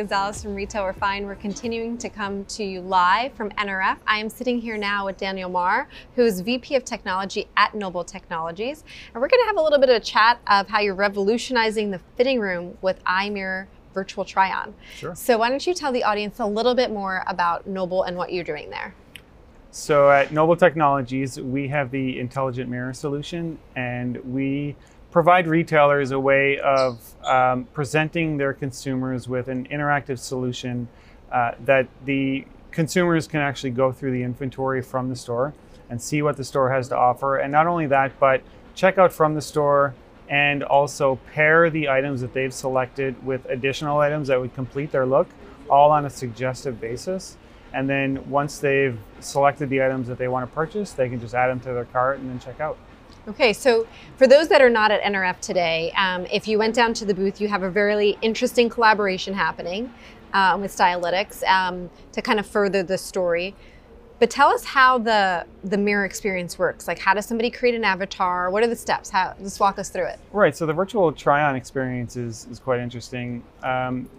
Gonzalez from Retail Refine. We're continuing to come to you live from NRF. I am sitting here now with Daniel Marr, who is VP of Technology at Noble Technologies. And we're going to have a little bit of a chat of how you're revolutionizing the fitting room with iMirror virtual try-on. Sure. So why don't you tell the audience a little bit more about Noble and what you're doing there? So at Noble Technologies, we have the intelligent mirror solution, and we provide retailers a way of um, presenting their consumers with an interactive solution uh, that the consumers can actually go through the inventory from the store and see what the store has to offer. And not only that, but check out from the store and also pair the items that they've selected with additional items that would complete their look, all on a suggestive basis. And then once they've selected the items that they want to purchase, they can just add them to their cart and then check out. Okay, so for those that are not at NRF today, um, if you went down to the booth, you have a very interesting collaboration happening um, with Stylitics um, to kind of further the story. But tell us how the the mirror experience works. Like, how does somebody create an avatar? What are the steps? How just walk us through it. Right. So the virtual try-on experience is is quite interesting. Um,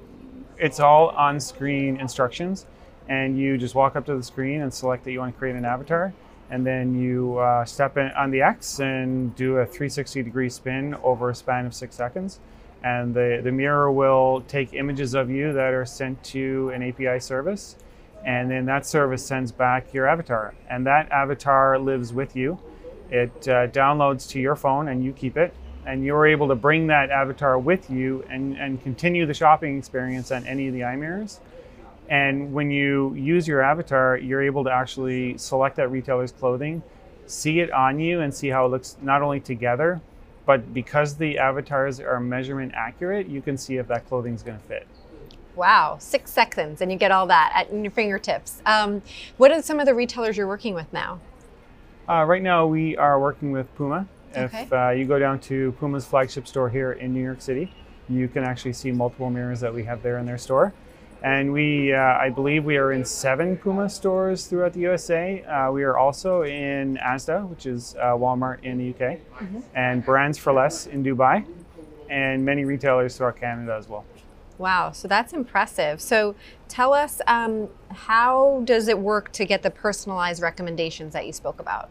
it's all on-screen instructions, and you just walk up to the screen and select that you want to create an avatar and then you uh, step in on the X and do a 360 degree spin over a span of six seconds. And the, the mirror will take images of you that are sent to an API service. And then that service sends back your avatar. And that avatar lives with you. It uh, downloads to your phone and you keep it. And you're able to bring that avatar with you and, and continue the shopping experience on any of the iMirrors. And when you use your avatar, you're able to actually select that retailer's clothing, see it on you, and see how it looks not only together, but because the avatars are measurement accurate, you can see if that clothing is going to fit. Wow, six seconds, and you get all that at your fingertips. Um, what are some of the retailers you're working with now? Uh, right now, we are working with Puma. Okay. If uh, you go down to Puma's flagship store here in New York City, you can actually see multiple mirrors that we have there in their store. And we, uh, I believe, we are in seven Puma stores throughout the USA. Uh, we are also in Asda, which is uh, Walmart in the UK, mm-hmm. and Brands for Less in Dubai, and many retailers throughout Canada as well. Wow, so that's impressive. So tell us, um, how does it work to get the personalized recommendations that you spoke about?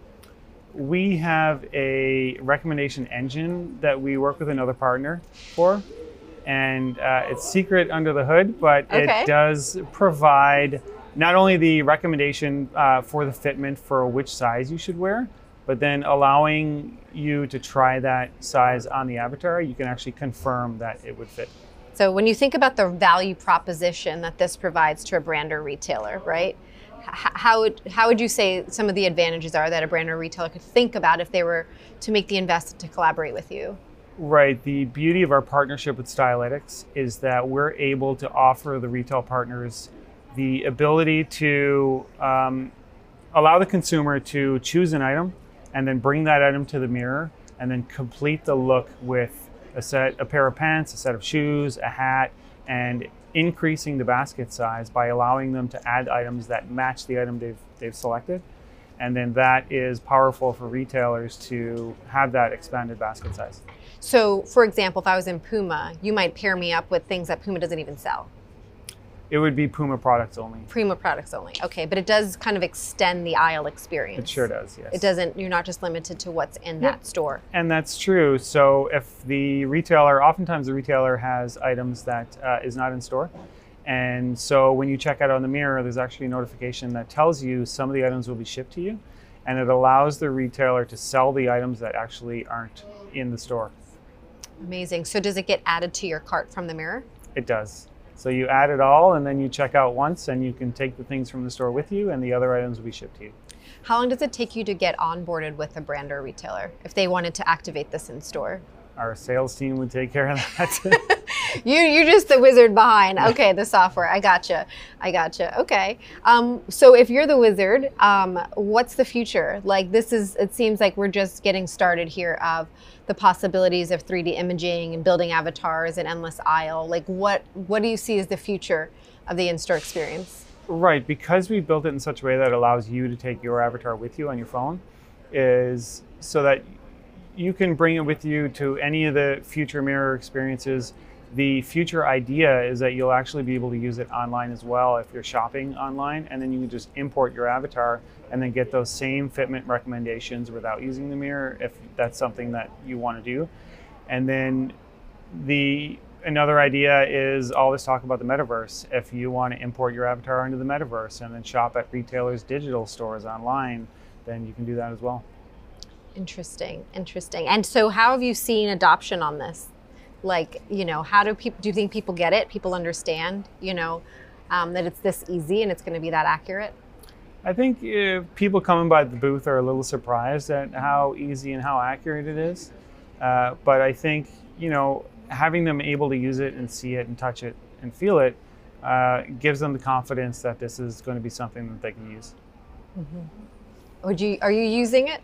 We have a recommendation engine that we work with another partner for and uh, it's secret under the hood, but okay. it does provide not only the recommendation uh, for the fitment for which size you should wear, but then allowing you to try that size on the avatar, you can actually confirm that it would fit. So when you think about the value proposition that this provides to a brand or retailer, right? How would, how would you say some of the advantages are that a brand or retailer could think about if they were to make the investment to collaborate with you? Right. The beauty of our partnership with Stylitics is that we're able to offer the retail partners the ability to um, allow the consumer to choose an item and then bring that item to the mirror and then complete the look with a set, a pair of pants, a set of shoes, a hat, and increasing the basket size by allowing them to add items that match the item they've, they've selected. And then that is powerful for retailers to have that expanded basket size. So, for example, if I was in Puma, you might pair me up with things that Puma doesn't even sell. It would be Puma products only. Puma products only. Okay, but it does kind of extend the aisle experience. It sure does, yes. It doesn't, you're not just limited to what's in that store. And that's true. So if the retailer, oftentimes the retailer has items that uh, is not in store. And so when you check out on the mirror, there's actually a notification that tells you some of the items will be shipped to you. And it allows the retailer to sell the items that actually aren't in the store. Amazing. So does it get added to your cart from the mirror? It does. So you add it all and then you check out once and you can take the things from the store with you and the other items will be shipped to you. How long does it take you to get onboarded with a brand or retailer if they wanted to activate this in store? Our sales team would take care of that. you you're just the wizard behind. Okay, the software. I gotcha. I gotcha. Okay. Um, so if you're the wizard, um, what's the future? Like this is. It seems like we're just getting started here of the possibilities of 3D imaging and building avatars and endless aisle. Like what what do you see as the future of the in-store experience? Right, because we built it in such a way that allows you to take your avatar with you on your phone, is so that you can bring it with you to any of the future mirror experiences The future idea is that you'll actually be able to use it online as well if you're shopping online, and then you can just import your avatar and then get those same fitment recommendations without using the mirror if that's something that you want to do. And then the another idea is all this talk about the metaverse. If you want to import your avatar into the metaverse and then shop at retailers' digital stores online, then you can do that as well. Interesting, interesting. And so, how have you seen adoption on this? Like, you know, how do people? Do you think people get it? People understand, you know, um, that it's this easy and it's going to be that accurate. I think uh, people coming by the booth are a little surprised at how easy and how accurate it is. Uh, but I think you know having them able to use it and see it and touch it and feel it uh, gives them the confidence that this is going to be something that they can use. Mm-hmm. Would you? Are you using it?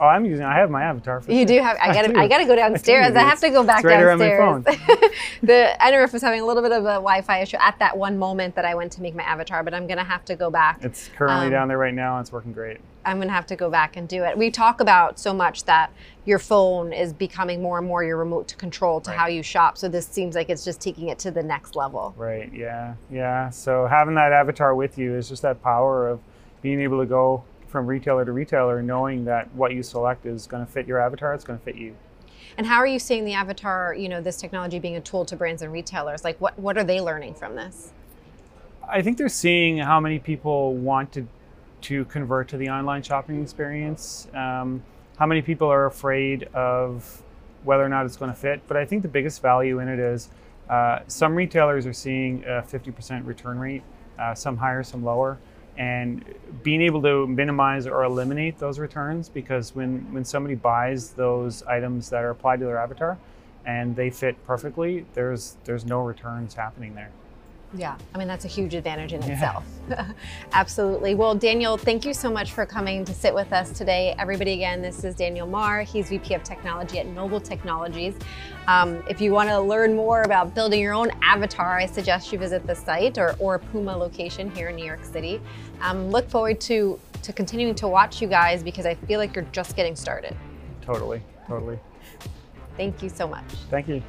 Oh, I'm using. I have my avatar. For you sure. do have. I gotta. I, I gotta go downstairs. I, I, have to go back right downstairs. the I don't know if was having a little bit of a Wi-Fi issue at that one moment that I went to make my avatar, but I'm gonna have to go back. It's currently um, down there right now. and It's working great. I'm gonna have to go back and do it. We talk about so much that your phone is becoming more and more your remote to control to right. how you shop. So this seems like it's just taking it to the next level. Right. Yeah. Yeah. So having that avatar with you is just that power of being able to go from retailer to retailer, knowing that what you select is going to fit your avatar, it's going to fit you. And how are you seeing the avatar, you know, this technology being a tool to brands and retailers? Like what, what are they learning from this? I think they're seeing how many people want to, to convert to the online shopping experience. Um, how many people are afraid of whether or not it's going to fit. But I think the biggest value in it is uh, some retailers are seeing a 50% return rate, uh, some higher, some lower and being able to minimize or eliminate those returns because when, when somebody buys those items that are applied to their avatar and they fit perfectly, there's there's no returns happening there. Yeah, I mean, that's a huge advantage in yeah. itself. Absolutely. Well, Daniel, thank you so much for coming to sit with us today. Everybody, again, this is Daniel Marr. He's VP of Technology at Noble Technologies. Um, if you want to learn more about building your own avatar, I suggest you visit the site or, or Puma location here in New York City. Um, look forward to, to continuing to watch you guys because I feel like you're just getting started. Totally, totally. Thank you so much. Thank you.